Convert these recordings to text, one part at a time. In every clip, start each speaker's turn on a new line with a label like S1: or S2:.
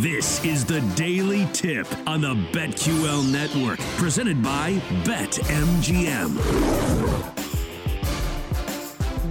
S1: This is the Daily Tip on the BetQL Network, presented by BetMGM.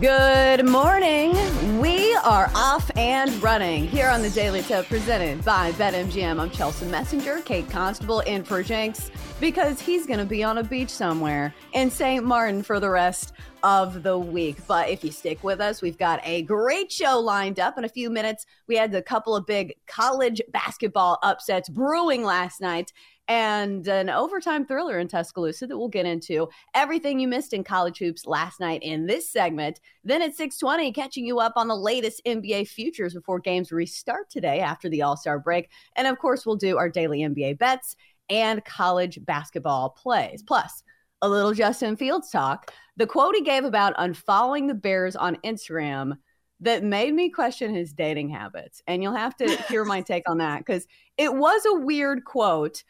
S2: Good morning. We are off and running here on the Daily Tip presented by BetMGM. I'm Chelsea Messenger, Kate Constable in for Jenks because he's going to be on a beach somewhere in St. Martin for the rest of the week. But if you stick with us, we've got a great show lined up in a few minutes. We had a couple of big college basketball upsets brewing last night and an overtime thriller in Tuscaloosa that we'll get into. Everything you missed in college hoops last night in this segment. Then at 6:20, catching you up on the latest NBA futures before games restart today after the All-Star break. And of course, we'll do our daily NBA bets and college basketball plays. Plus, a little Justin Fields talk. The quote he gave about unfollowing the Bears on Instagram that made me question his dating habits. And you'll have to hear my take on that because it was a weird quote.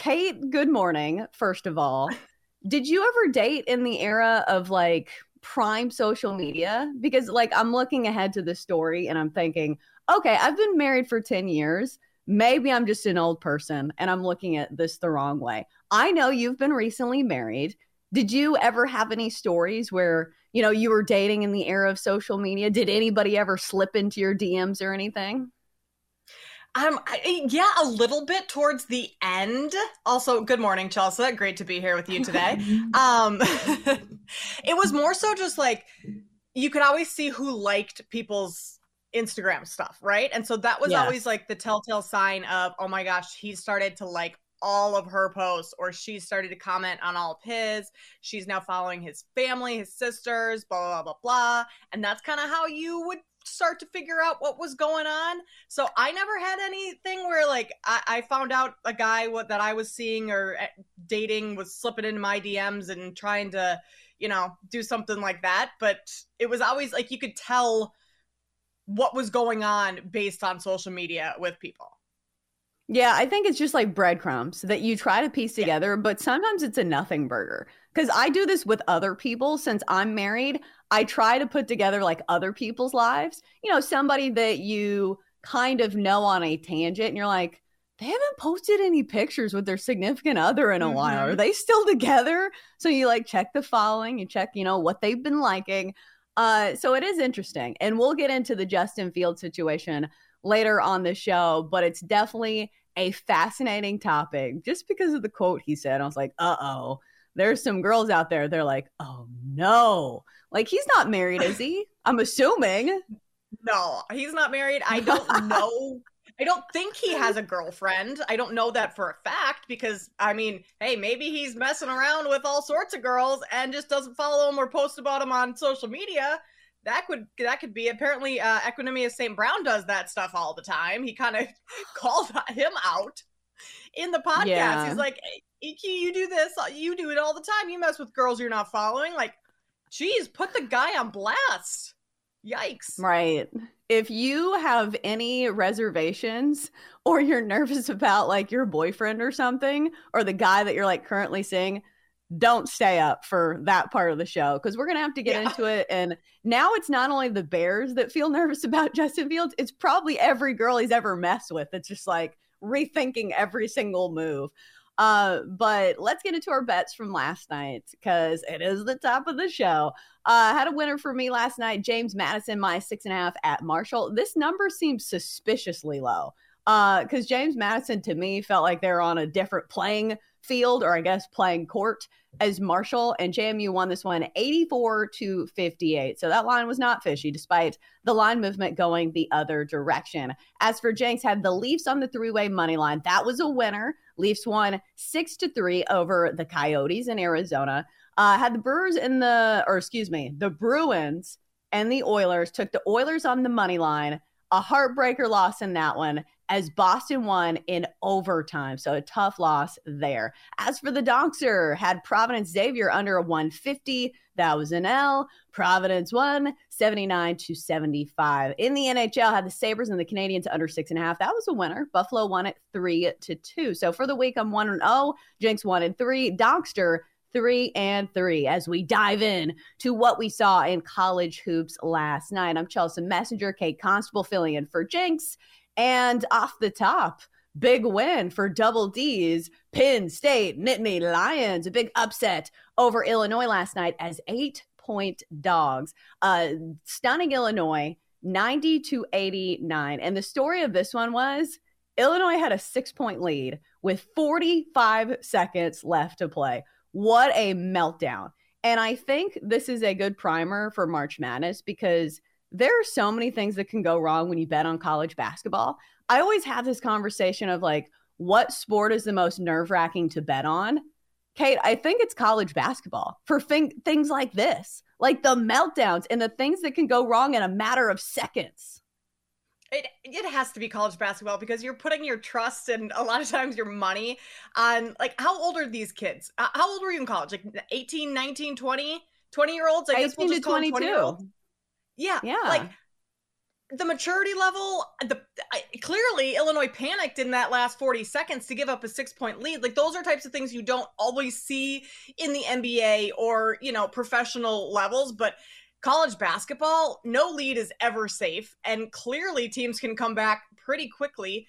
S2: Kate, good morning, first of all. Did you ever date in the era of like prime social media? Because, like, I'm looking ahead to the story and I'm thinking, okay, I've been married for 10 years. Maybe I'm just an old person and I'm looking at this the wrong way. I know you've been recently married. Did you ever have any stories where, you know, you were dating in the era of social media? Did anybody ever slip into your DMs or anything?
S3: Um, I, yeah, a little bit towards the end. Also, good morning, Chelsea. Great to be here with you today. um, it was more so just like you could always see who liked people's Instagram stuff, right? And so that was yes. always like the telltale sign of, oh my gosh, he started to like all of her posts or she started to comment on all of his. She's now following his family, his sisters, blah, blah, blah, blah. And that's kind of how you would start to figure out what was going on. So I never had anything where like I, I found out a guy what that I was seeing or eh, dating was slipping into my DMs and trying to, you know, do something like that. But it was always like you could tell what was going on based on social media with people.
S2: Yeah, I think it's just like breadcrumbs that you try to piece together, yeah. but sometimes it's a nothing burger. Because I do this with other people since I'm married. I try to put together like other people's lives. You know, somebody that you kind of know on a tangent, and you're like, they haven't posted any pictures with their significant other in a mm-hmm. while. Are mm-hmm. they still together? So you like check the following, you check, you know, what they've been liking. Uh, so it is interesting. And we'll get into the Justin Field situation later on the show, but it's definitely a fascinating topic just because of the quote he said. I was like, uh oh, there's some girls out there. They're like, oh no. Like, he's not married, is he? I'm assuming.
S3: No, he's not married. I don't know I don't think he has a girlfriend. I don't know that for a fact because I mean, hey, maybe he's messing around with all sorts of girls and just doesn't follow them or post about them on social media. That could that could be. Apparently, uh, Equanimeous St. Brown does that stuff all the time. He kind of called him out in the podcast. Yeah. He's like, hey, you do this, uh, you do it all the time. You mess with girls you're not following. Like, geez, put the guy on blast. Yikes.
S2: Right if you have any reservations or you're nervous about like your boyfriend or something or the guy that you're like currently seeing don't stay up for that part of the show because we're gonna have to get yeah. into it and now it's not only the bears that feel nervous about justin fields it's probably every girl he's ever messed with it's just like rethinking every single move Uh, but let's get into our bets from last night because it is the top of the show. Uh, had a winner for me last night, James Madison, my six and a half at Marshall. This number seems suspiciously low because uh, James Madison to me felt like they're on a different playing field or I guess playing court as Marshall and JMU won this one 84 to 58. So that line was not fishy despite the line movement going the other direction. As for Jenks had the Leafs on the three-way money line. That was a winner. Leafs won 6 to 3 over the Coyotes in Arizona. Uh, had the Brewers in the or excuse me, the Bruins and the Oilers took the Oilers on the money line. A heartbreaker loss in that one as Boston won in overtime. So a tough loss there. As for the Donkster, had Providence Xavier under a 150. That was an L. Providence won 79 to 75. In the NHL, had the Sabres and the Canadiens under six and a half. That was a winner. Buffalo won it three to two. So for the week, I'm one and oh. Jenks one and three. Donkster three and three as we dive in to what we saw in college hoops last night. I'm Chelsea Messenger, Kate Constable filling in for Jenks. And off the top, big win for Double D's Penn State Nittany Lions, a big upset over Illinois last night as eight point dogs, uh, stunning Illinois 90 to 89. And the story of this one was Illinois had a six point lead with 45 seconds left to play. What a meltdown. And I think this is a good primer for March Madness because there are so many things that can go wrong when you bet on college basketball. I always have this conversation of like, what sport is the most nerve wracking to bet on? Kate, I think it's college basketball for thing- things like this, like the meltdowns and the things that can go wrong in a matter of seconds.
S3: It, it has to be college basketball because you're putting your trust and a lot of times your money on like how old are these kids how old were you in college like 18 19 20 20 year olds
S2: i guess we'll just 22
S3: yeah. Yeah. Like the maturity level, the I, clearly Illinois panicked in that last 40 seconds to give up a 6-point lead. Like those are types of things you don't always see in the NBA or, you know, professional levels, but college basketball, no lead is ever safe and clearly teams can come back pretty quickly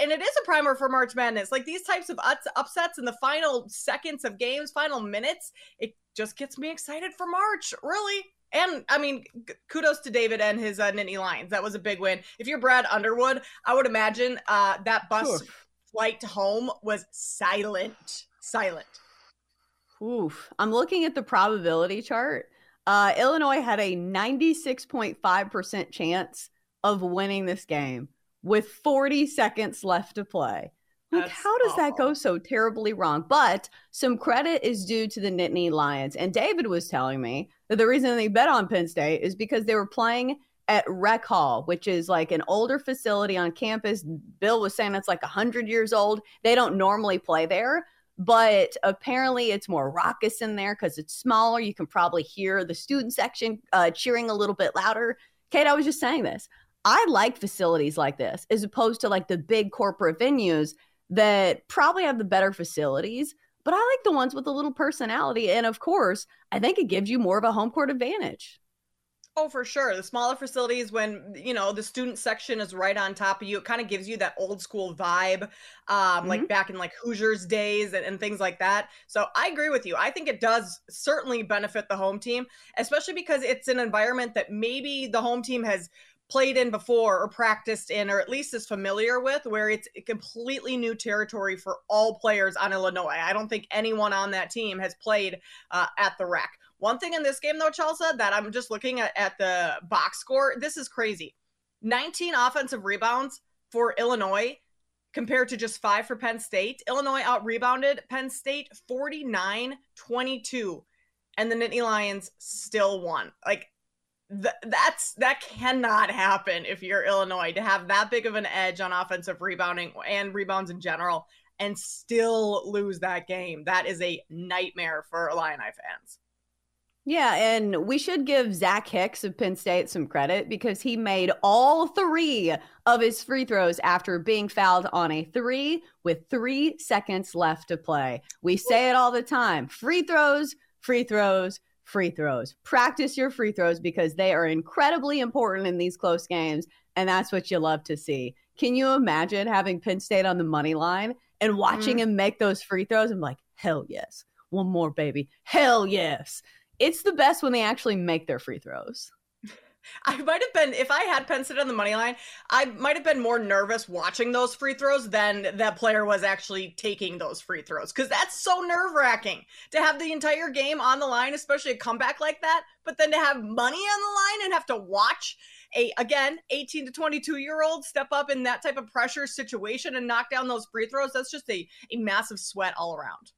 S3: and it is a primer for March Madness. Like these types of upsets in the final seconds of games, final minutes, it just gets me excited for March. Really, and I mean, kudos to David and his uh, Nittany Lions. That was a big win. If you're Brad Underwood, I would imagine uh, that bus Oof. flight home was silent. Silent.
S2: Oof. I'm looking at the probability chart. Uh, Illinois had a 96.5% chance of winning this game with 40 seconds left to play. Like, That's how does awful. that go so terribly wrong? But some credit is due to the Nittany Lions. And David was telling me that the reason they bet on Penn State is because they were playing at Rec Hall, which is like an older facility on campus. Bill was saying it's like 100 years old. They don't normally play there, but apparently it's more raucous in there because it's smaller. You can probably hear the student section uh, cheering a little bit louder. Kate, I was just saying this. I like facilities like this as opposed to like the big corporate venues that probably have the better facilities, but I like the ones with a little personality. And of course, I think it gives you more of a home court advantage.
S3: Oh, for sure. The smaller facilities, when you know the student section is right on top of you, it kind of gives you that old school vibe, um, mm-hmm. like back in like Hoosiers days and, and things like that. So I agree with you. I think it does certainly benefit the home team, especially because it's an environment that maybe the home team has played in before or practiced in or at least is familiar with where it's completely new territory for all players on illinois. I don't think anyone on that team has played uh, at the rec one thing in this game though chelsea that i'm just looking at, at the box score this is crazy. 19 offensive rebounds for illinois compared to just five for penn state. Illinois out rebounded penn state 49 22 and the nittany lions still won. Like Th- that's that cannot happen if you're Illinois to have that big of an edge on offensive rebounding and rebounds in general and still lose that game. That is a nightmare for Illini fans.
S2: Yeah, and we should give Zach Hicks of Penn State some credit because he made all three of his free throws after being fouled on a three with three seconds left to play. We say it all the time free throws, free throws, free throws. Practice your free throws because they are incredibly important in these close games. And that's what you love to see. Can you imagine having Penn State on the money line and watching mm. him make those free throws, I'm like, hell yes. One more, baby. Hell yes. It's the best when they actually make their free throws.
S3: I might have been if I had Penn State on the money line, I might have been more nervous watching those free throws than that player was actually taking those free throws because that's so nerve wracking to have the entire game on the line, especially a comeback like that. But then to have money on the line and have to watch a again 18 to 22 year old step up in that type of pressure situation and knock down those free throws. That's just a a massive sweat all around.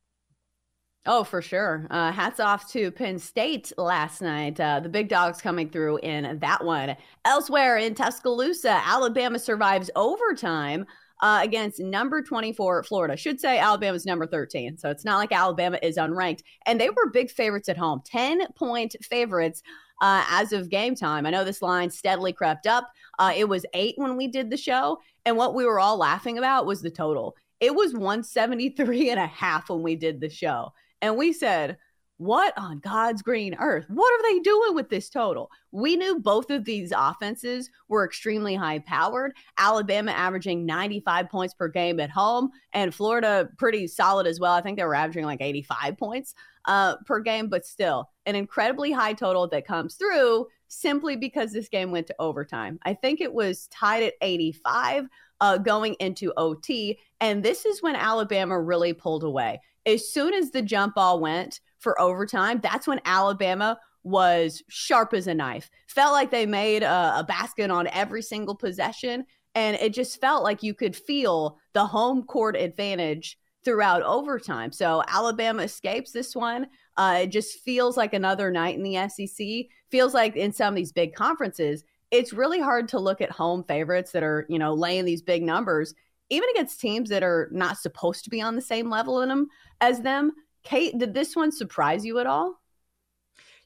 S2: Oh, for sure. Uh, hats off to Penn State last night. Uh, the big dogs coming through in that one. Elsewhere in Tuscaloosa, Alabama survives overtime uh, against number 24 Florida. Should say Alabama's number 13. So it's not like Alabama is unranked. And they were big favorites at home, 10 point favorites. Uh, as of game time, I know this line steadily crept up. Uh, it was eight when we did the show. And what we were all laughing about was the total. It was 173 and a half when we did the show. And we said, what on God's green earth? What are they doing with this total? We knew both of these offenses were extremely high powered. Alabama averaging 95 points per game at home, and Florida pretty solid as well. I think they were averaging like 85 points uh, per game, but still an incredibly high total that comes through simply because this game went to overtime. I think it was tied at 85 uh, going into OT. And this is when Alabama really pulled away as soon as the jump ball went for overtime, that's when Alabama was sharp as a knife. Felt like they made a, a, basket on every single possession. And it just felt like you could feel the home court advantage throughout overtime. So Alabama escapes this one. Uh, it just feels like another night in the SEC. Feels like in some of these big conferences, it's really hard to look at home favorites that are, you know, laying these big numbers even against teams that are not supposed to be on the same level in them as them. Kate, did this one surprise you at all?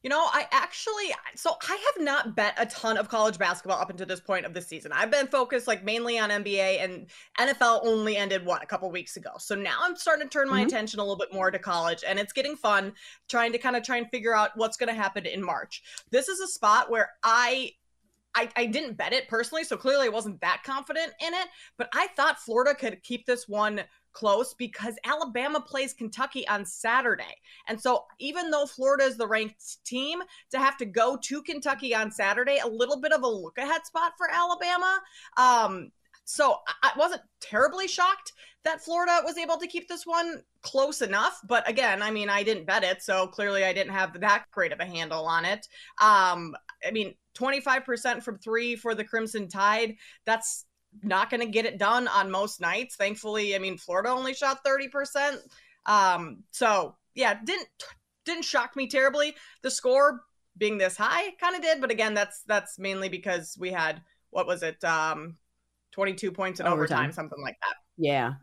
S3: You know, I actually, so I have not bet a ton of college basketball up until this point of the season. I've been focused like mainly on NBA and NFL only ended what a couple weeks ago. So now I'm starting to turn my mm-hmm. attention a little bit more to college and it's getting fun trying to kind of try and figure out what's going to happen in March. This is a spot where I I, I didn't bet it personally, so clearly I wasn't that confident in it. But I thought Florida could keep this one close because Alabama plays Kentucky on Saturday. And so even though Florida is the ranked team, to have to go to Kentucky on Saturday, a little bit of a look ahead spot for Alabama. Um, so I wasn't terribly shocked that Florida was able to keep this one close enough. But again, I mean, I didn't bet it, so clearly I didn't have that great of a handle on it. Um, I mean, 25% from three for the Crimson Tide. That's not going to get it done on most nights. Thankfully, I mean, Florida only shot 30%. Um, so yeah, didn't didn't shock me terribly. The score being this high kind of did, but again, that's that's mainly because we had what was it, um, 22 points in overtime, overtime something like that.
S2: Yeah,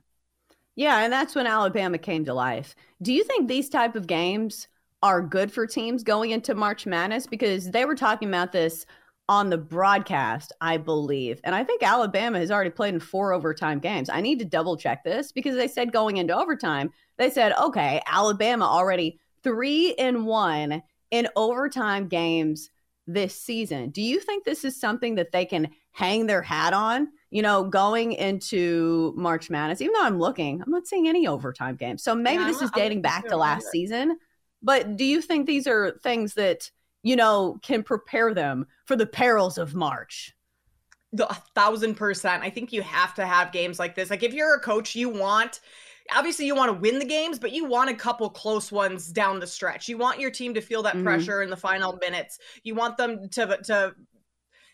S2: yeah, and that's when Alabama came to life. Do you think these type of games are good for teams going into March Madness because they were talking about this on the broadcast, I believe. And I think Alabama has already played in four overtime games. I need to double check this because they said going into overtime, they said, okay, Alabama already three and one in overtime games this season. Do you think this is something that they can hang their hat on? You know, going into March Madness, even though I'm looking, I'm not seeing any overtime games. So maybe this is dating back to last season. But do you think these are things that, you know, can prepare them for the perils of March?
S3: The a thousand percent. I think you have to have games like this. Like if you're a coach, you want obviously you want to win the games, but you want a couple close ones down the stretch. You want your team to feel that mm-hmm. pressure in the final minutes. You want them to to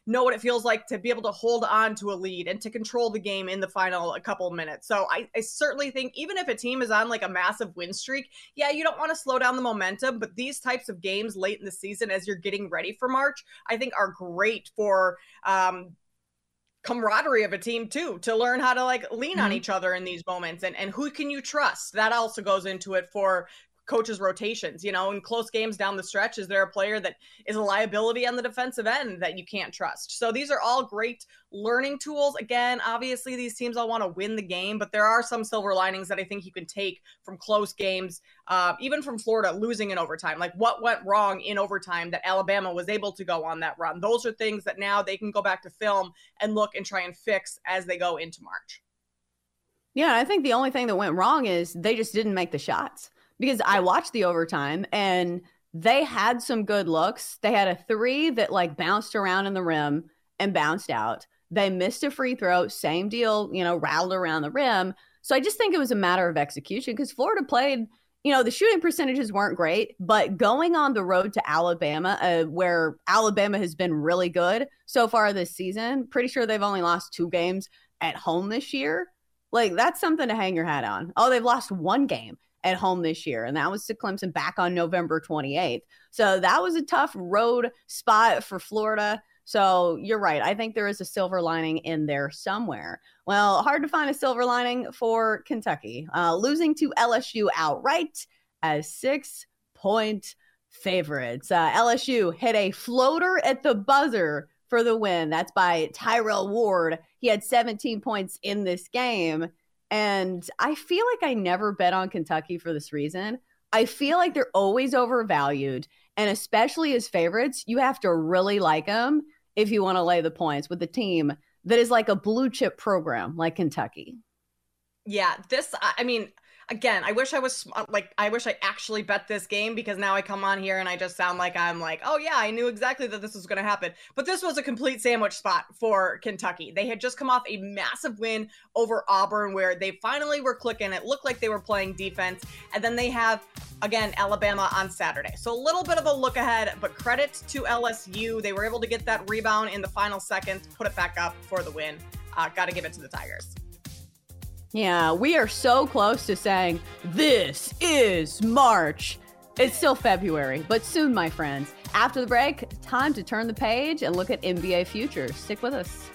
S3: know what it feels like to be able to hold on to a lead and to control the game in the final a couple minutes. So I, I certainly think even if a team is on like a massive win streak, yeah, you don't want to slow down the momentum, but these types of games late in the season as you're getting ready for March, I think are great for um, camaraderie of a team too to learn how to like lean mm-hmm. on each other in these moments and and who can you trust that also goes into it for coaches rotations you know in close games down the stretch is there a player that is a liability on the defensive end that you can't trust? So these are all great learning tools. Again obviously these teams all want to win the game but there are some silver linings that i think you can take from close games uh, even from florida losing in overtime. Like what went wrong in overtime that alabama was able to go on that run? Those are things that now they can go back to film and look and try and fix as they go into march.
S2: Yeah, I think the only thing that went wrong is they just didn't make the shots because I watched the overtime and they had some good looks. They had a three that like bounced around in the rim and bounced out. They missed a free throw, same deal, you know, rattled around the rim. So I just think it was a matter of execution because Florida played, you know, the shooting percentages weren't great, but going on the road to Alabama, uh, where Alabama has been really good so far this season, pretty sure they've only lost two games at home this year. Like that's something to hang your hat on. Oh, they've lost one game at home this year, and that was to Clemson back on November 28th. So that was a tough road spot for Florida. So you're right. I think there is a silver lining in there somewhere. Well, hard to find a silver lining for Kentucky, uh, losing to LSU outright as six point favorites. Uh, LSU hit a floater at the buzzer for the win. That's by Tyrell Ward. He had 17 points in this game. And I feel like I never bet on Kentucky for this reason. I feel like they're always overvalued. And especially as favorites, you have to really like them if you want to lay the points with a team that is like a blue chip program like Kentucky.
S3: Yeah, this, I mean, again, I wish I was like, I wish I actually bet this game because now I come on here and I just sound like I'm like, oh yeah, I knew exactly that this was going to happen. But this was a complete sandwich spot for Kentucky. They had just come off a massive win over Auburn where they finally were clicking. It looked like they were playing defense. And then they have, again, Alabama on Saturday. So a little bit of a look ahead, but credit to LSU. They were able to get that rebound in the final seconds, put it back up for the win. Uh, Got to give it to the Tigers.
S2: Yeah, we are so close to saying this is March. It's still February, but soon, my friends. After the break, time to turn the page and look at NBA futures. Stick with us.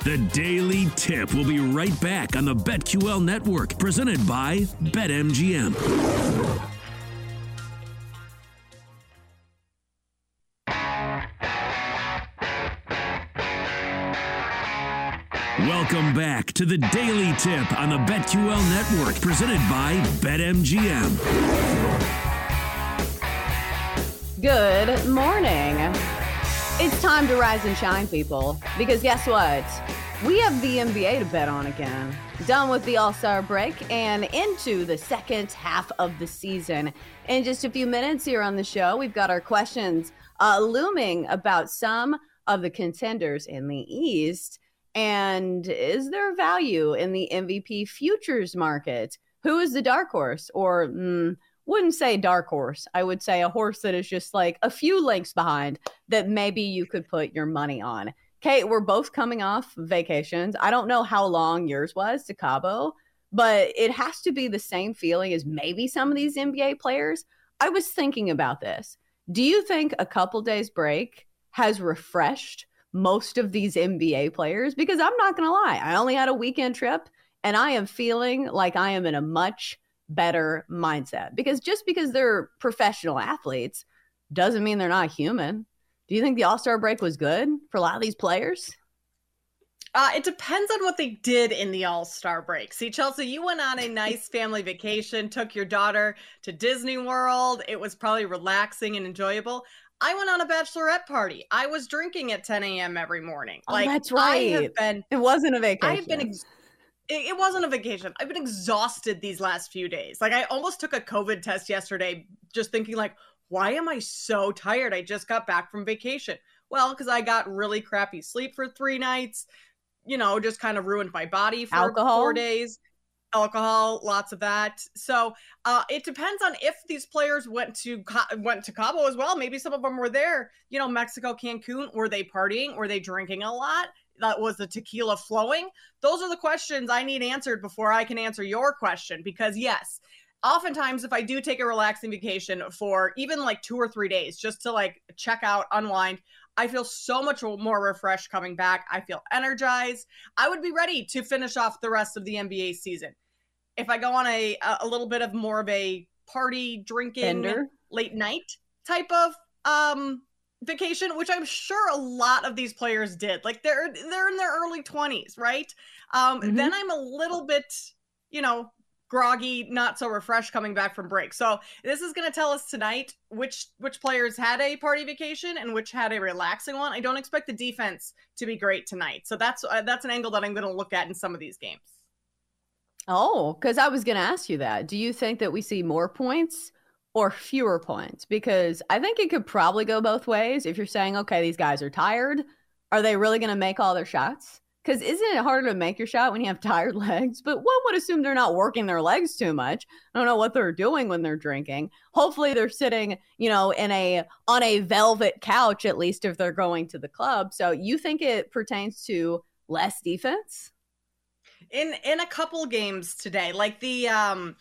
S1: The Daily Tip will be right back on the BetQL network, presented by BetMGM. Welcome back to the Daily Tip on the BetQL network, presented by BetMGM.
S2: Good morning. It's time to rise and shine, people, because guess what? We have the NBA to bet on again. Done with the All Star break and into the second half of the season. In just a few minutes here on the show, we've got our questions uh, looming about some of the contenders in the East. And is there value in the MVP futures market? Who is the dark horse? Or mm, wouldn't say dark horse. I would say a horse that is just like a few lengths behind that maybe you could put your money on. Kate, we're both coming off vacations. I don't know how long yours was to Cabo, but it has to be the same feeling as maybe some of these NBA players. I was thinking about this. Do you think a couple days break has refreshed most of these NBA players because I'm not going to lie, I only had a weekend trip and I am feeling like I am in a much better mindset because just because they're professional athletes doesn't mean they're not human. Do you think the All Star break was good for a lot of these players?
S3: Uh, it depends on what they did in the All Star break. See, Chelsea, you went on a nice family vacation, took your daughter to Disney World. It was probably relaxing and enjoyable. I went on a bachelorette party. I was drinking at 10 a.m. every morning.
S2: Oh, like that's right. I have been. It wasn't a vacation.
S3: I have been. Ex- it, wasn't a vacation. I've been exhausted these last few days. Like I almost took a COVID test yesterday, just thinking like, why am I so tired? I just got back from vacation. Well, because I got really crappy sleep for three nights. You know, just kind of ruined my body for Alcohol? four days alcohol, lots of that. So uh, it depends on if these players went to went to Cabo as well. Maybe some of them were there. You know, Mexico, Cancun. Were they partying? Were they drinking a lot? That was the tequila flowing. Those are the questions I need answered before I can answer your question. Because yes, oftentimes if I do take a relaxing vacation for even like two or three days just to like check out, unwind, I feel so much more refreshed coming back. I feel energized. I would be ready to finish off the rest of the NBA season if I go on a a little bit of more of a party drinking Bender. late night type of um vacation, which I'm sure a lot of these players did. Like they're they're in their early 20s, right? Um mm-hmm. then I'm a little bit, you know, groggy, not so refreshed coming back from break. So this is going to tell us tonight which which players had a party vacation and which had a relaxing one. I don't expect the defense to be great tonight. So that's uh, that's an angle that I'm going to look at in some of these games.
S2: Oh, because I was going to ask you that. Do you think that we see more points or fewer points? Because I think it could probably go both ways. If you're saying, okay, these guys are tired, are they really going to make all their shots? Because isn't it harder to make your shot when you have tired legs? But one would assume they're not working their legs too much. I don't know what they're doing when they're drinking. Hopefully they're sitting, you know, in a on a velvet couch at least if they're going to the club. So you think it pertains to less defense?
S3: In in a couple games today, like the um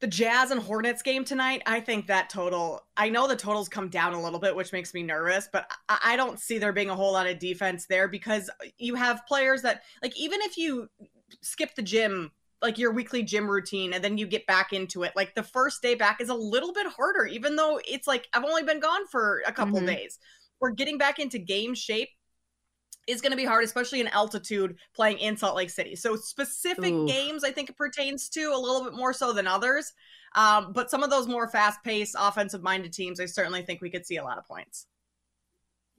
S3: the Jazz and Hornets game tonight, I think that total, I know the totals come down a little bit, which makes me nervous, but I, I, don't see there being a whole lot of defense there because you have players that, like, even if you skip the gym, like your weekly gym routine, and then you get back into it, like the first day back is a little bit harder, even though it's like I've only been gone for a couple mm-hmm. days. We're getting back into game shape is going to be hard, especially in altitude playing in Salt Lake City. So specific Ooh. games, I think it pertains to a little bit more so than others. Um, but some of those more fast paced, offensive minded teams, I certainly think we could see a lot of points.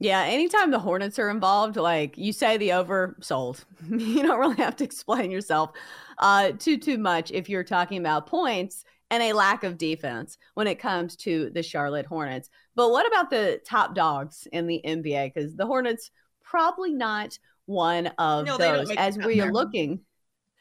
S2: Yeah, anytime the Hornets are involved, like you say the over sold. you don't really have to explain yourself uh, too too much if you're talking about points and a lack of defense when it comes to the Charlotte Hornets. But what about the top dogs in the NBA? Because the Hornets probably not one of no, those as we are looking.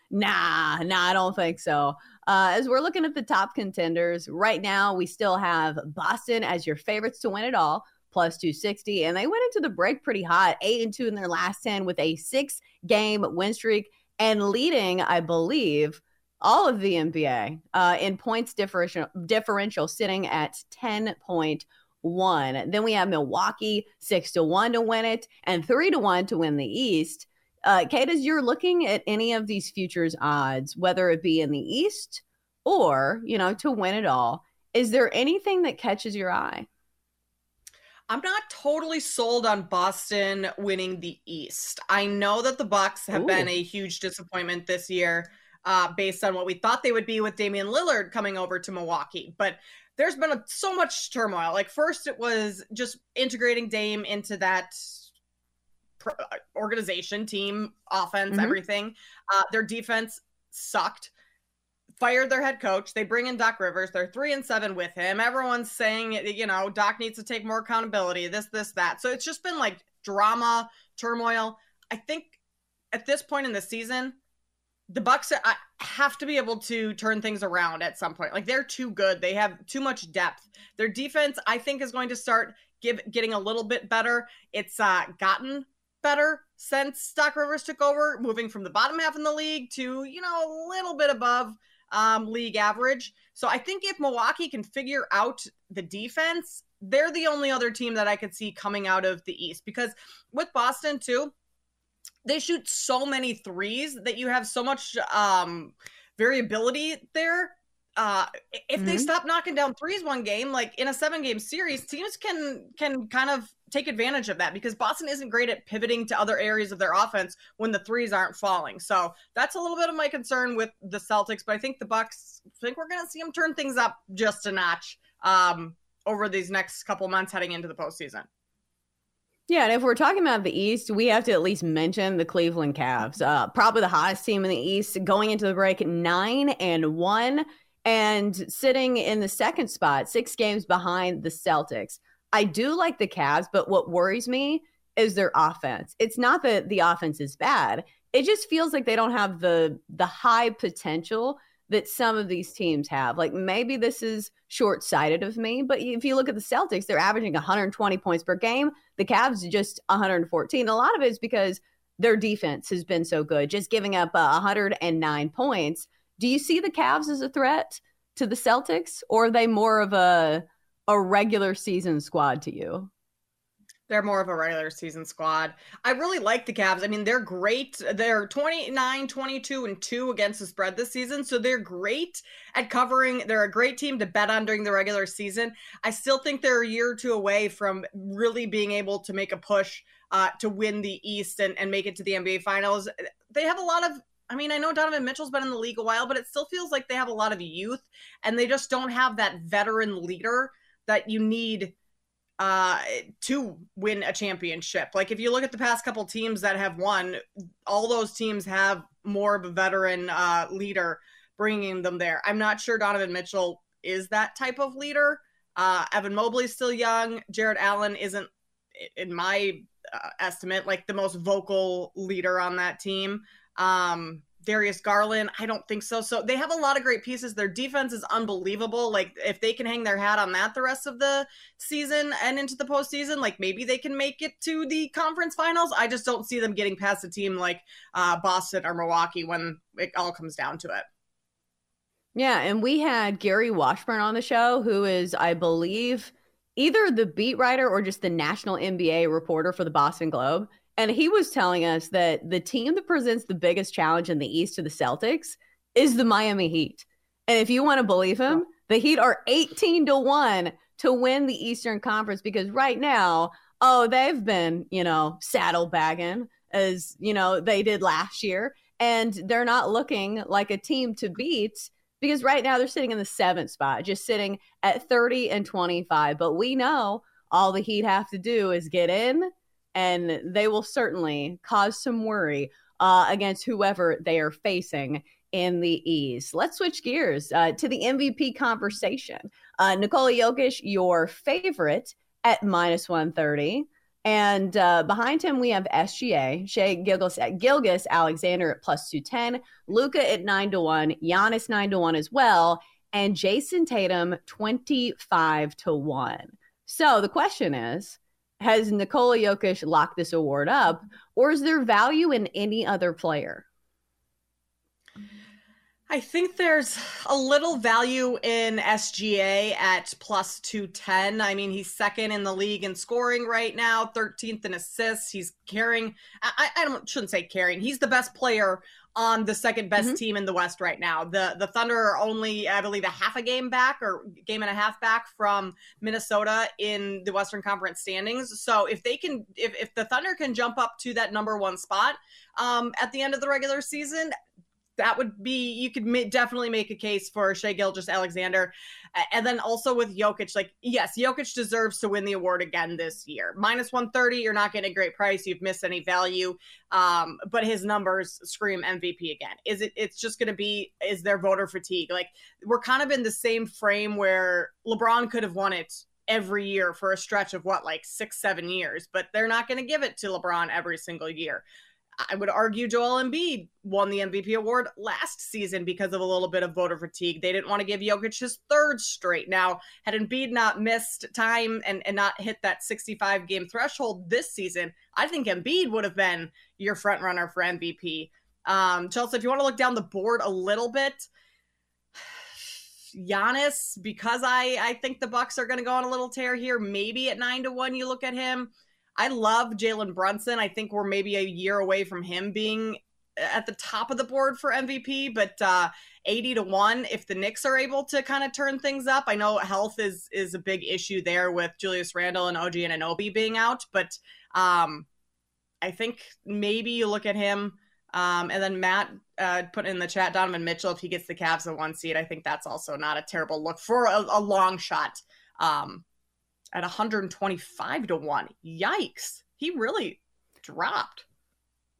S2: Nah, nah, I don't think so. Uh, as we're looking at the top contenders right now, we still have Boston as your favorites to win it all, plus 260. And they went into the break pretty hot, eight and two in their last 10 with a six game win streak and leading, I believe, all of the NBA uh, in points differential, differential sitting at 10.1 one. Then we have Milwaukee six to one to win it and three to one to win the East. Uh, Kate, as you're looking at any of these futures odds, whether it be in the East or, you know, to win it all, is there anything that catches your eye?
S3: I'm not totally sold on Boston winning the East. I know that the Bucks have Ooh. been a huge disappointment this year, uh, based on what we thought they would be with Damian Lillard coming over to Milwaukee. But there's been a, so much turmoil. Like first, it was just integrating Dame into that uh, organization, team, offense, mm-hmm. everything. Uh, their defense sucked. Fired their head coach. They bring in Doc Rivers. They're three and seven with him. Everyone's saying, you know, Doc needs to take more accountability. This, this, that. So it's just been like drama, turmoil. I think at this point in the season, the Bucks have to be able to turn things around at some point. Like they're too good. They have too much depth. Their defense, I think, is going to start give getting a little bit better. It's uh, gotten better since Doc Rivers took over, moving from the bottom half in the league to you know a little bit above um, league average. So I think if Milwaukee can figure out the defense, they're the only other team that I could see coming out of the East. Because with Boston too, they shoot so many threes that you have so much um variability there uh, if mm-hmm. they stop knocking down threes one game, like in a seven game series, teams can can kind of take advantage of that because Boston isn't great at pivoting to other areas of their offense when the threes aren't falling. So that's a little bit of my concern with the Celtics, but I think the Bucks I think we're gonna see them turn things up just a notch um, over these next couple months heading into the postseason.
S2: Yeah, and if we're talking about the East, we have to at least mention the Cleveland Cavs. Uh, probably the hottest team in the East, going into the break nine and one, and sitting in the second spot, six games behind the Celtics. I do like the Cavs, but what worries me is their offense. It's not that the offense is bad; it just feels like they don't have the the high potential that some of these teams have. Like maybe this is short sighted of me, but if you look at the Celtics, they're averaging 120 points per game. The Cavs just 114. A lot of it is because their defense has been so good, just giving up uh, 109 points. Do you see the Cavs as a threat to the Celtics, or are they more of a a regular season squad to you?
S3: They're more of a regular season squad. I really like the Cavs. I mean, they're great. They're 29, 22, and 2 against the spread this season. So they're great at covering. They're a great team to bet on during the regular season. I still think they're a year or two away from really being able to make a push uh, to win the East and, and make it to the NBA Finals. They have a lot of I mean, I know Donovan Mitchell's been in the league a while, but it still feels like they have a lot of youth and they just don't have that veteran leader that you need uh to win a championship. Like if you look at the past couple teams that have won, all those teams have more of a veteran uh leader bringing them there. I'm not sure Donovan Mitchell is that type of leader. Uh Evan Mobley's still young. Jarrett Allen isn't in my uh, estimate like the most vocal leader on that team. Um Darius Garland, I don't think so. So they have a lot of great pieces. Their defense is unbelievable. Like if they can hang their hat on that the rest of the season and into the postseason, like maybe they can make it to the conference finals. I just don't see them getting past a team like uh, Boston or Milwaukee when it all comes down to it.
S2: Yeah, and we had Gary Washburn on the show, who is, I believe, either the beat writer or just the national NBA reporter for the Boston Globe. And he was telling us that the team that presents the biggest challenge in the East to the Celtics is the Miami Heat. And if you want to believe him, the Heat are 18 to 1 to win the Eastern Conference because right now, oh, they've been, you know, saddlebagging as, you know, they did last year. And they're not looking like a team to beat because right now they're sitting in the seventh spot, just sitting at 30 and 25. But we know all the Heat have to do is get in and they will certainly cause some worry uh, against whoever they are facing in the East. Let's switch gears uh, to the MVP conversation. Uh, Nikola Jokic, your favorite at minus 130. And uh, behind him, we have SGA, Shai Gilgeous, Gilgeous Alexander at plus 210, Luka at 9 to 1, Giannis 9 to 1 as well, and Jayson Tatum 25 to 1. So the question is has Nikola Jokic locked this award up, or is there value in any other player?
S3: I think there's a little value in SGA at plus 210. I mean, he's second in the league in scoring right now, 13th in assists. He's carrying, I, I don't, shouldn't say carrying, he's the best player on the second best mm-hmm. team in the West right now. The the Thunder are only, I believe, a half a game back or game and a half back from Minnesota in the Western Conference standings. So if they can, if, if the Thunder can jump up to that number one spot um, at the end of the regular season, that would be you could ma- definitely make a case for Shai Gilgeous Alexander, and then also with Jokic. Like, yes, Jokic deserves to win the award again this year. Minus one thirty, you're not getting a great price. You've missed any value, um, but his numbers scream MVP again. Is it? It's just going to be. Is there voter fatigue? Like, we're kind of in the same frame where LeBron could have won it every year for a stretch of what like six seven years but they're not going to give it to lebron every single year I would argue Joel Embiid won the MVP award last season because of a little bit of voter fatigue. They didn't want to give Jokic his third straight. Now, had Embiid not missed time and, and not hit that 65 game threshold this season, I think Embiid would have been your front runner for MVP. Um, Chelsea, if you want to look down the board a little bit, Giannis, because I I think the Bucks are going to go on a little tear here. Maybe at nine to one, you look at him. I love Jalen Brunson. I think we're maybe a year away from him being at the top of the board for MVP, but uh, 80 to 1 if the Knicks are able to kind of turn things up. I know health is is a big issue there with Julius Randle and OG Anunoby being out, but um, I think maybe you look at him um, and then Matt uh, put in the chat Donovan Mitchell if he gets the Cavs at one seed. I think that's also not a terrible look for a, a long shot. Um, at 125 to 1. Yikes. He really dropped.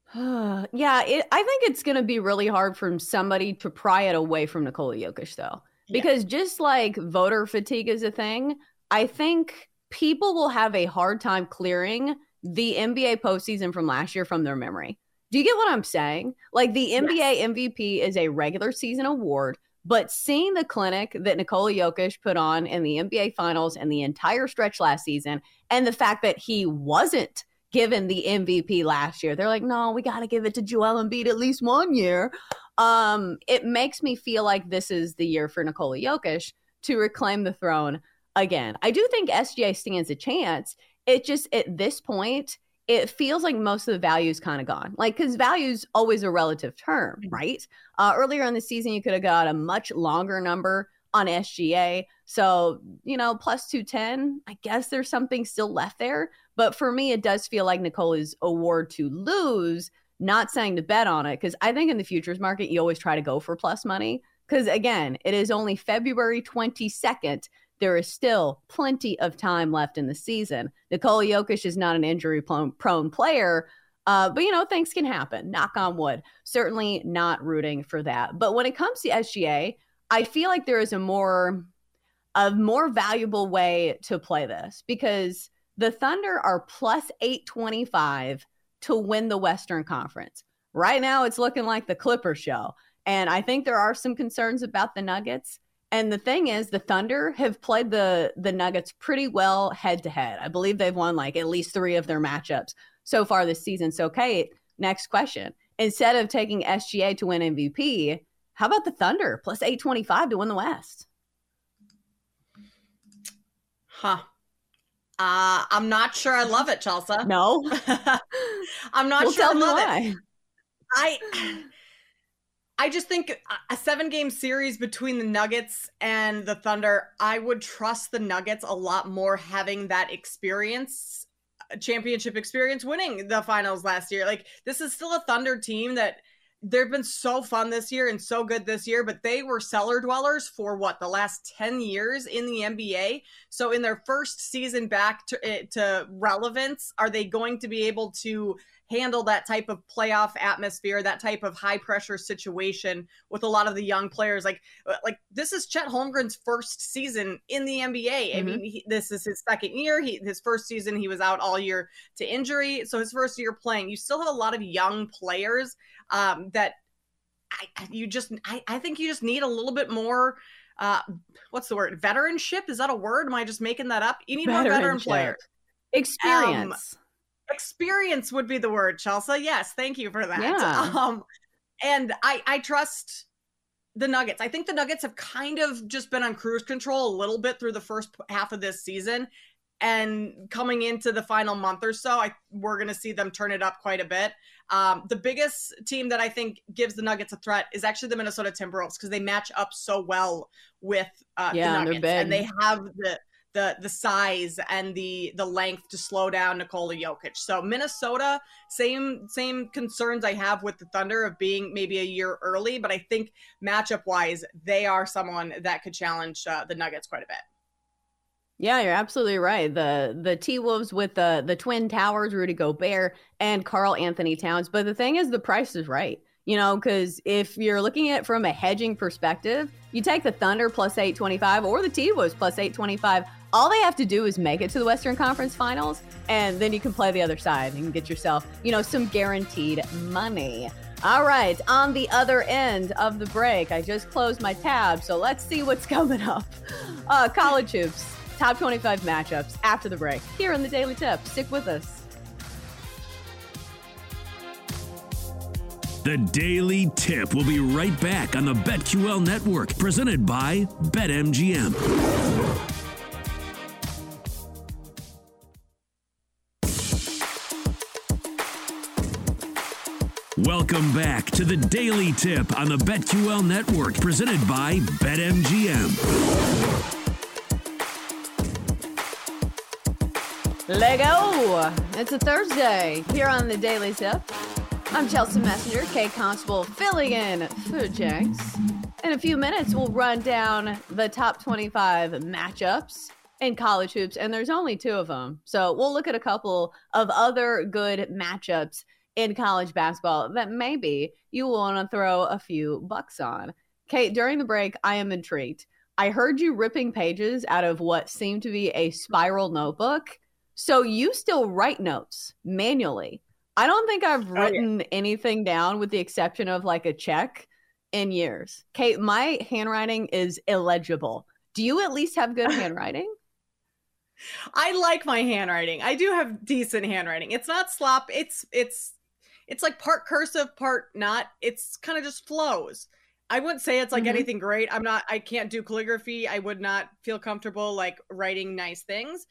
S2: yeah, it, I think it's going to be really hard for somebody to pry it away from Nikola Jokic, though. Because yeah. just like voter fatigue is a thing, I think people will have a hard time clearing the NBA postseason from last year from their memory. Do you get what I'm saying? Like the NBA yes. MVP is a regular season award but seeing the clinic that Nikola Jokic put on in the NBA Finals and the entire stretch last season, and the fact that he wasn't given the MVP last year, they're like, no, we got to give it to Joel Embiid at least one year. Um, it makes me feel like this is the year for Nikola Jokic to reclaim the throne again. I do think SGA stands a chance. It just at this point, it feels like most of the value is kind of gone. Like, because value is always a relative term, mm-hmm. right? Uh, earlier in the season, you could have got a much longer number on SGA. So, you know, plus 210, I guess there's something still left there. But for me, it does feel like Nikola's award to lose not saying to bet on it because I think in the futures market, you always try to go for plus money. Because again, it is only February 22nd. There is still plenty of time left in the season. Nikola Jokic is not an injury prone player, uh, but you know, things can happen. Knock on wood. Certainly not rooting for that. But when it comes to SGA, I feel like there is a more a more valuable way to play this because the Thunder are plus 825 to win the Western Conference. Right now, it's looking like the Clippers show. And I think there are some concerns about the Nuggets. And the thing is, the Thunder have played the the Nuggets pretty well head to head. I believe they've won like at least three of their matchups so far this season. So, Kate, next question. Instead of taking SGA to win MVP, how about the Thunder plus 825 to win the West?
S3: Huh. Uh, I'm not sure I love it, Chelsea.
S2: No.
S3: I'm not well, sure I love it. I I just think a seven game series between the Nuggets and the Thunder, I would trust the Nuggets a lot more having that experience, championship experience, winning the finals last year. Like, this is still a Thunder team that they've been so fun this year and so good this year, but they were cellar dwellers for what the last 10 years in the NBA. So, in their first season back to, eh, to relevance, are they going to be able to? Handle that type of playoff atmosphere, that type of high pressure situation with a lot of the young players. Like, uh, like this is Chet Holmgren's first season in the NBA. Mm-hmm. I mean, he, this is his second year. He his first season he was out all year to injury, so his first year playing. You still have a lot of young players um, that I, you just I, I think you just need a little bit more uh what's the word veteranship is that a word am i just making that up you need more veteran players
S2: experience um,
S3: experience would be the word, Chelsea. Yes, thank you for that. Yeah. Um, and I I trust the Nuggets. I think the Nuggets have kind of just been on cruise control a little bit through the first half of this season. And coming into the final month or so, I we're going to see them turn it up quite a bit. Um, the biggest team that I think gives the Nuggets a threat is actually the Minnesota Timberwolves because they match up so well with uh, yeah, the Nuggets, and they have the the the size and the the length to slow down Nikola Jokic. So Minnesota, same same concerns I have with the Thunder of being maybe a year early, but I think matchup wise, they are someone that could challenge uh, the Nuggets quite a bit.
S2: Yeah, you're absolutely right. The the T Wolves with the the Twin Towers, Rudy Gobert and Karl-Anthony Towns. But the thing is, the price is right. You know, because if you're looking at it from a hedging perspective, you take the Thunder plus 825 or the T Wolves plus 825 all they have to do is make it to the Western Conference Finals, and then you can play the other side and get yourself, you know, some guaranteed money. All right, on the other end of the break, I just closed my tab, so let's see what's coming up. Uh, college hoops, top 25 matchups after the break here in the Daily Tip. Stick with us.
S1: The Daily Tip will be right back on the BetQL network, presented by BetMGM. Welcome back to the Daily Tip on the BetQL Network, presented by BetMGM.
S2: Lego! It's a Thursday here on the Daily Tip. I'm Chelsea Messenger, Kate Constable, filling in for Jenks. In a few minutes, we'll run down the top 25 matchups in college hoops, and there's only two of them. So we'll look at a couple of other good matchups in college basketball that maybe you want to throw a few bucks on. Kate, during the break, I am intrigued. I heard you ripping pages out of what seemed to be a spiral notebook. So you still write notes manually. I don't think I've written oh, yeah. anything down with the exception of like a check in years. Kate, my handwriting is illegible. Do you at least have good handwriting?
S3: I like my handwriting. I do have decent handwriting. It's not slop. It's it's it's like part cursive, part not. It's kind of just flows. I wouldn't say it's like mm-hmm. anything great. I'm not I can't do calligraphy. I would not feel comfortable like writing nice things.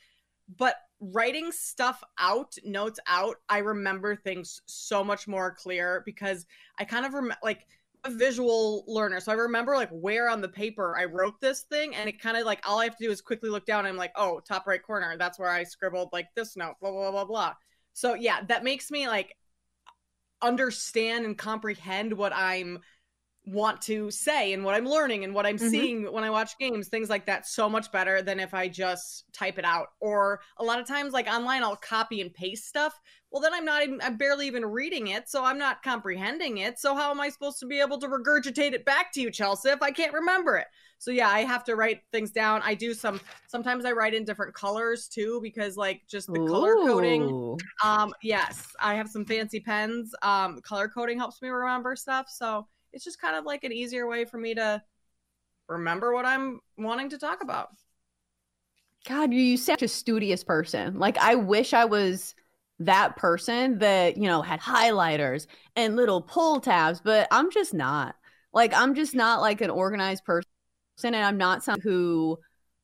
S3: But writing stuff out, notes out, I remember things so much more clear because I kind of rem- like a visual learner. So I remember like where on the paper I wrote this thing and it kind of like all I have to do is quickly look down and I'm like, "Oh, top right corner. That's where I scribbled like this note, blah blah blah blah." So yeah, that makes me like understand and comprehend what I'm want to say and what I'm learning and what I'm mm-hmm. seeing when I watch games, things like that, so much better than if I just type it out. Or a lot of times, like online, I'll copy and paste stuff. Well, then I'm not even, I'm barely even reading it, so I'm not comprehending it. So, how am I supposed to be able to regurgitate it back to you, Chelsea, if I can't remember it? So, yeah, I have to write things down. I do some, sometimes I write in different colors too, because like just the Ooh. color coding. Um, yes, I have some fancy pens. Um, color coding helps me remember stuff. So, it's just kind of like an easier way for me to remember what I'm wanting to talk about.
S2: God, you such a studious person. Like I wish I was that person that, you know, had highlighters and little pull tabs, but I'm just not. Like I'm just not like an organized person and I'm not someone who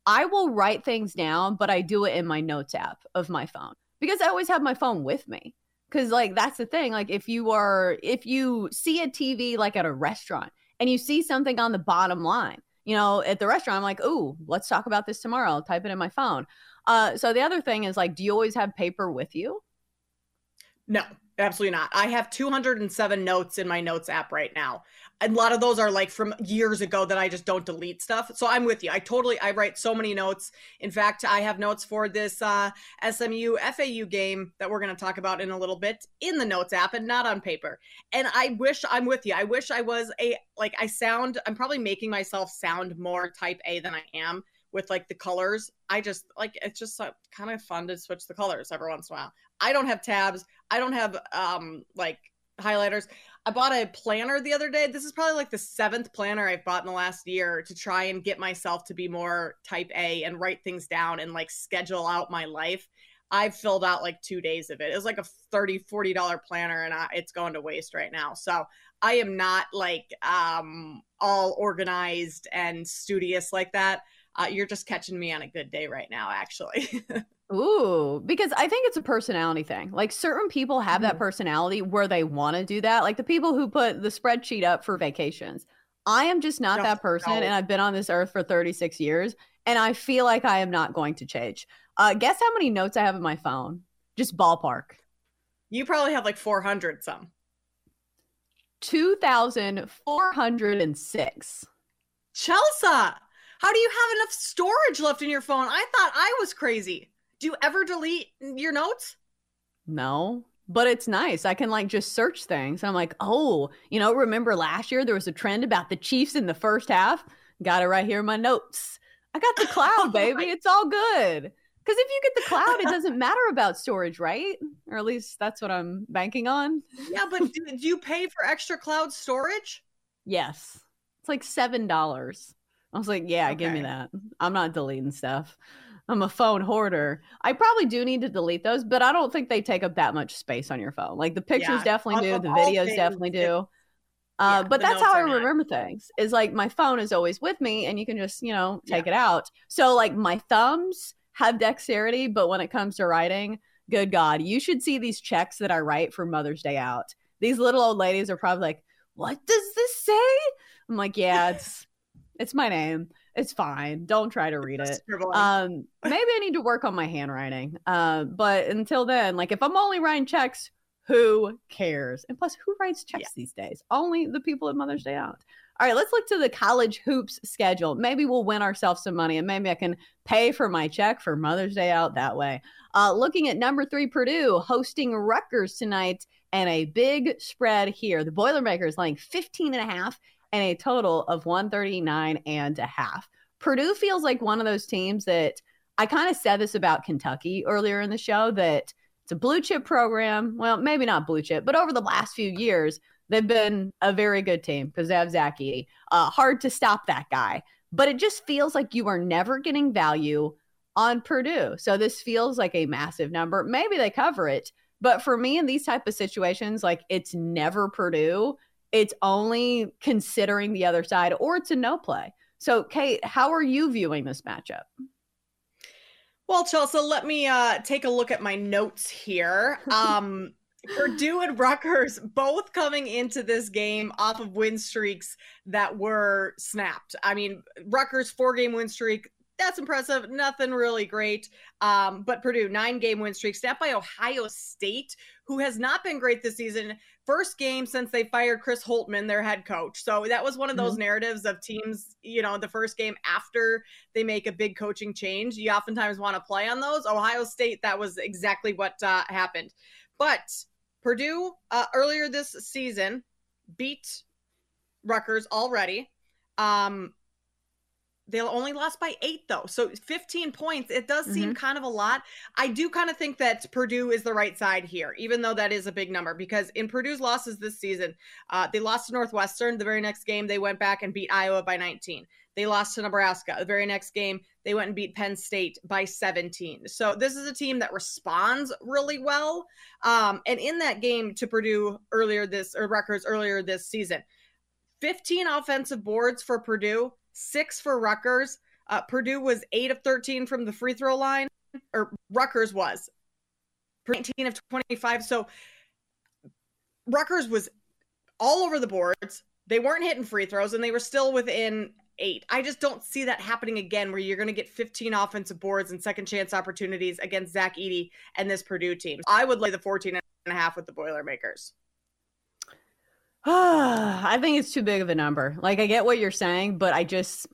S2: I will write things down, but I do it in my notes app of my phone because I always have my phone with me. Because like that's the thing like if you are if you see a tv like at a restaurant and you see something on the bottom line you know at the restaurant i'm like oh let's talk about this tomorrow. I'll type it in my phone. Uh so the other thing is like do you always have paper with you?
S3: No absolutely not i have 207 notes in my notes app right now a lot of those are like from years ago that I just don't delete stuff. So I'm with you. I totally I write so many notes. In fact, I have notes for this uh, SMU FAU game that we're going to talk about in a little bit in the notes app and not on paper. And I wish I'm with you. I wish I was a like I sound I'm probably making myself sound more type A than I am with like the colors. I just like it's just uh, kind of fun to switch the colors every once in a while. I don't have tabs. I don't have um like highlighters. I bought a planner the other day. This is probably like the seventh planner I've bought in the last year to try and get myself to be more type A and write things down and like schedule out my life. I've filled out like two days of it. It was like a 30 $40 planner and I, it's going to waste right now. So I am not like um, all organized and studious like that. Uh, you're just catching me on a good day right now, actually.
S2: Ooh, because I think it's a personality thing. Like certain people have mm-hmm. that personality where they want to do that. Like the people who put the spreadsheet up for vacations. I am just not no, that person, no. and I've been on this earth for 36 years, and I feel like I am not going to change. Uh, guess how many notes I have in my phone? Just ballpark.
S3: You probably have like 400 some.
S2: 2,406.
S3: Chelsea, how do you have enough storage left in your phone? I thought I was crazy. Do you ever delete your notes?
S2: No, but it's nice. I can like just search things. I'm like, oh, you know, remember last year there was a trend about the Chiefs in the first half? Got it right here in my notes. I got the cloud, oh baby. It's all good. Because if you get the cloud, it doesn't matter about storage, right? Or at least that's what I'm banking on.
S3: Yeah, but do, do you pay for extra cloud storage?
S2: Yes. It's like $7. I was like, yeah, okay. give me that. I'm not deleting stuff. I'm a phone hoarder. I probably do need to delete those, but I don't think they take up that much space on your phone. Like the pictures yeah, definitely do, the videos definitely do. Uh, yeah, but that's how I remember not. things. Is like my phone is always with me, and you can just you know take yeah. it out. So like my thumbs have dexterity, but when it comes to writing, good God, you should see these checks that I write for Mother's Day out. These little old ladies are probably like, "What does this say?" I'm like, "Yeah, it's it's my name." It's fine. Don't try to read it. Um, maybe I need to work on my handwriting. Uh, but until then, like if I'm only writing checks, who cares? And plus, who writes checks yeah. these days? Only the people at Mother's Day out. All right, let's look to the college hoops schedule. Maybe we'll win ourselves some money and maybe I can pay for my check for Mother's Day out that way. Uh, looking at number three, Purdue hosting Rutgers tonight and a big spread here. The Boilermakers laying 15 and a half and a total of 139 and a half. Purdue feels like one of those teams that I kind of said this about Kentucky earlier in the show that it's a blue chip program. Well, maybe not blue chip, but over the last few years, they've been a very good team because they have Zach Edey. Uh, hard to stop that guy, but it just feels like you are never getting value on Purdue. So this feels like a massive number. Maybe they cover it, but for me in these type of situations, like it's never Purdue it's only considering the other side or it's a no play. So, Kate, how are you viewing this matchup?
S3: Well, Chelsea, let me uh, take a look at my notes here. Um, Purdue and Rutgers both coming into this game off of win streaks that were snapped. I mean, Rutgers four game win streak that's impressive. Nothing really great. Um, but Purdue, nine game win streak, snapped by Ohio State, who has not been great this season. First game since they fired Chris Holtmann, their head coach. So that was one of those mm-hmm. narratives of teams, you know, the first game after they make a big coaching change. You oftentimes want to play on those. Ohio State, that was exactly what uh, happened. But Purdue, uh, earlier this season, beat Rutgers already. Um, they only lost by eight, though. So 15 points. It does seem mm-hmm. kind of a lot. I do kind of think that Purdue is the right side here, even though that is a big number, because in Purdue's losses this season, uh, they lost to Northwestern. The very next game, they went back and beat Iowa by 19. They lost to Nebraska. The very next game, they went and beat Penn State by 17. So this is a team that responds really well. Um, and in that game to Purdue earlier this, or Rutgers earlier this season, 15 offensive boards for Purdue six for Rutgers. Uh, Purdue was eight of 13 from the free throw line, or Rutgers was 19 of 25. So Rutgers was all over the boards. They weren't hitting free throws and they were still within eight. I just don't see that happening again where you're going to get 15 offensive boards and second chance opportunities against Zach Edey and this Purdue team. I would lay the 14 and a half with the Boilermakers.
S2: I think it's too big of a number. Like I get what you're saying, but I just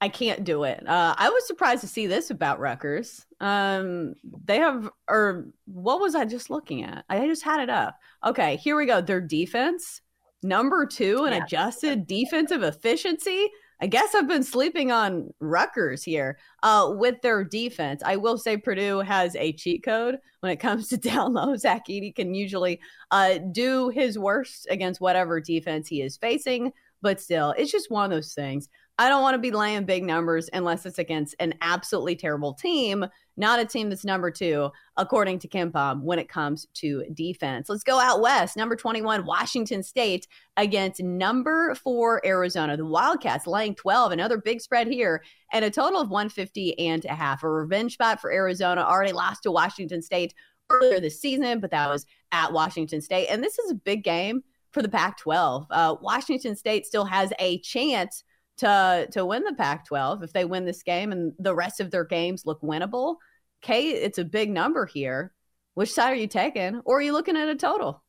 S2: I can't do it. Uh, I was surprised to see this about Rutgers. Um, they have, or what was I just looking at? I just had it up. Okay, here we go. Their defense, number two, and yeah. adjusted defensive efficiency. I guess I've been sleeping on Rutgers here uh, with their defense. I will say Purdue has a cheat code when it comes to down low. Zach Edey can usually uh, do his worst against whatever defense he is facing, but still, it's just one of those things. I don't want to be laying big numbers unless it's against an absolutely terrible team, not a team that's number two, according to KenPom, when it comes to defense. Let's go out west. Number 21, Washington State against number four, Arizona. The Wildcats laying 12, another big spread here, and a total of 150 and a half. A revenge spot for Arizona, already lost to Washington State earlier this season, but that was at Washington State. And this is a big game for the Pac 12. Uh, Washington State still has a chance to to win the Pac-12 if they win this game and the rest of their games look winnable. Kate, it's a big number here. Which side are you taking? Or are you looking at a total?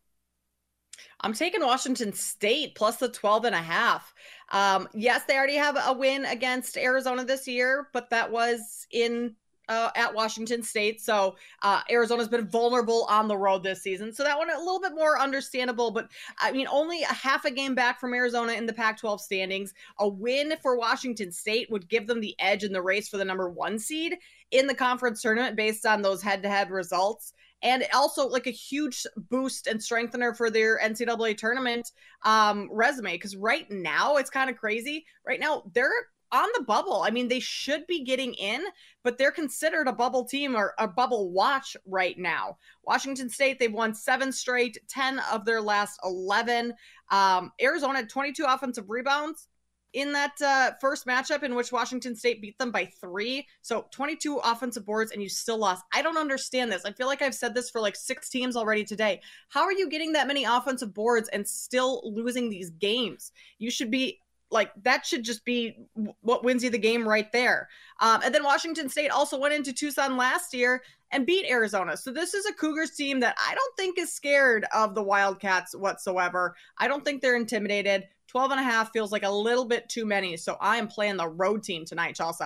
S3: I'm taking Washington State plus the 12 and a half. Um, yes, they already have a win against Arizona this year, but that was in uh, at Washington State. So uh, Arizona's been vulnerable on the road this season. So that one a little bit more understandable. But I mean, only a half a game back from Arizona in the Pac 12 standings. A win for Washington State would give them the edge in the race for the number one seed in the conference tournament based on those head to head results. And also like a huge boost and strengthener for their NCAA tournament um, resume. Because right now it's kind of crazy. Right now they're on the bubble. I mean, they should be getting in, but they're considered a bubble team or a bubble watch right now. Washington State, they've won seven straight, 10 of their last 11. Um, Arizona had 22 offensive rebounds in that uh, first matchup in which Washington State beat them by three. So 22 offensive boards and you still lost. I don't understand this. I feel like I've said this for like six teams already today. How are you getting that many offensive boards and still losing these games? You should be like that should just be what wins you the game right there. Um, and then Washington State also went into Tucson last year and beat Arizona. So this is a Cougars team that I don't think is scared of the Wildcats whatsoever. I don't think they're intimidated. 12 and a half feels like a little bit too many. So I am playing the road team tonight, Chelsea.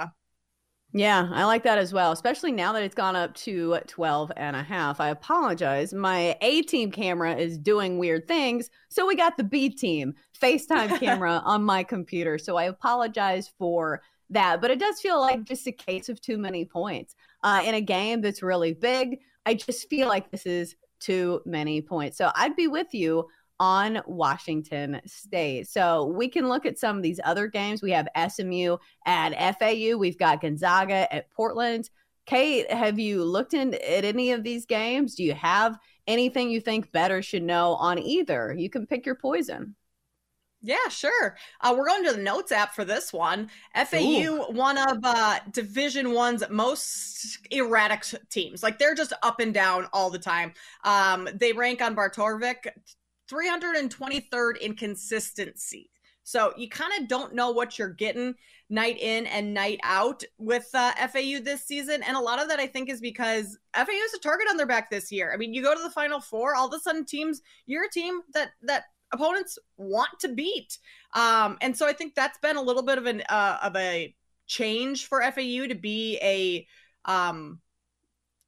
S2: Yeah, I like that as well, especially now that it's gone up to 12 and a half. I apologize. My A team camera is doing weird things. So we got the B team FaceTime camera on my computer. So I apologize for that. But it does feel like just a case of too many points uh, in a game that's really big. I just feel like this is too many points. So I'd be with you on Washington State. So we can look at some of these other games. We have SMU at FAU, we've got Gonzaga at Portland. Kate, have you looked in at any of these games? Do you have anything you think better should know on either? You can pick your poison.
S3: Yeah, sure. Uh, we're going to the notes app for this one. FAU, Ooh. one of uh, Division One's most erratic teams. Like they're just up and down all the time. Um, they rank on Bart Torvik 323rd in consistency. So you kind of don't know what you're getting night in and night out with uh, FAU this season. And a lot of that, I think, is because FAU is a target on their back this year. I mean, you go to the Final Four, all of a sudden, teams, you're a team that that opponents want to beat. Um, and so I think that's been a little bit of an uh, of a change for FAU to be a um,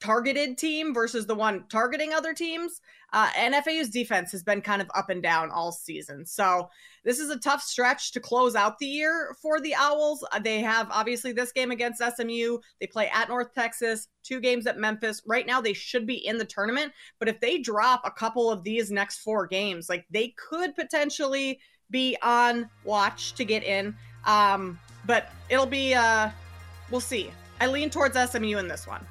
S3: targeted team versus the one targeting other teams. Uh, and FAU's defense has been kind of up and down all season. So this is a tough stretch to close out the year for the Owls. Uh, they have obviously this game against SMU. They play at North Texas, two games at Memphis. Right now, they should be in the tournament. But if they drop a couple of these next four games, like they could potentially be on watch to get in. Um, but it'll be, uh, we'll see. I lean towards SMU in this one.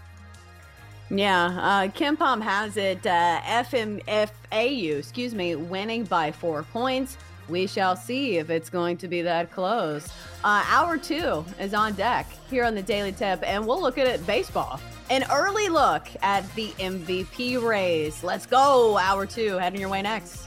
S2: Yeah, uh, KenPom has it uh, FMFAU, excuse me, winning by four points. We shall see if it's going to be that close. Uh, hour two is on deck here on the Daily Tip, and we'll look at it baseball. An early look at the MVP race. Let's go, hour two, heading your way next.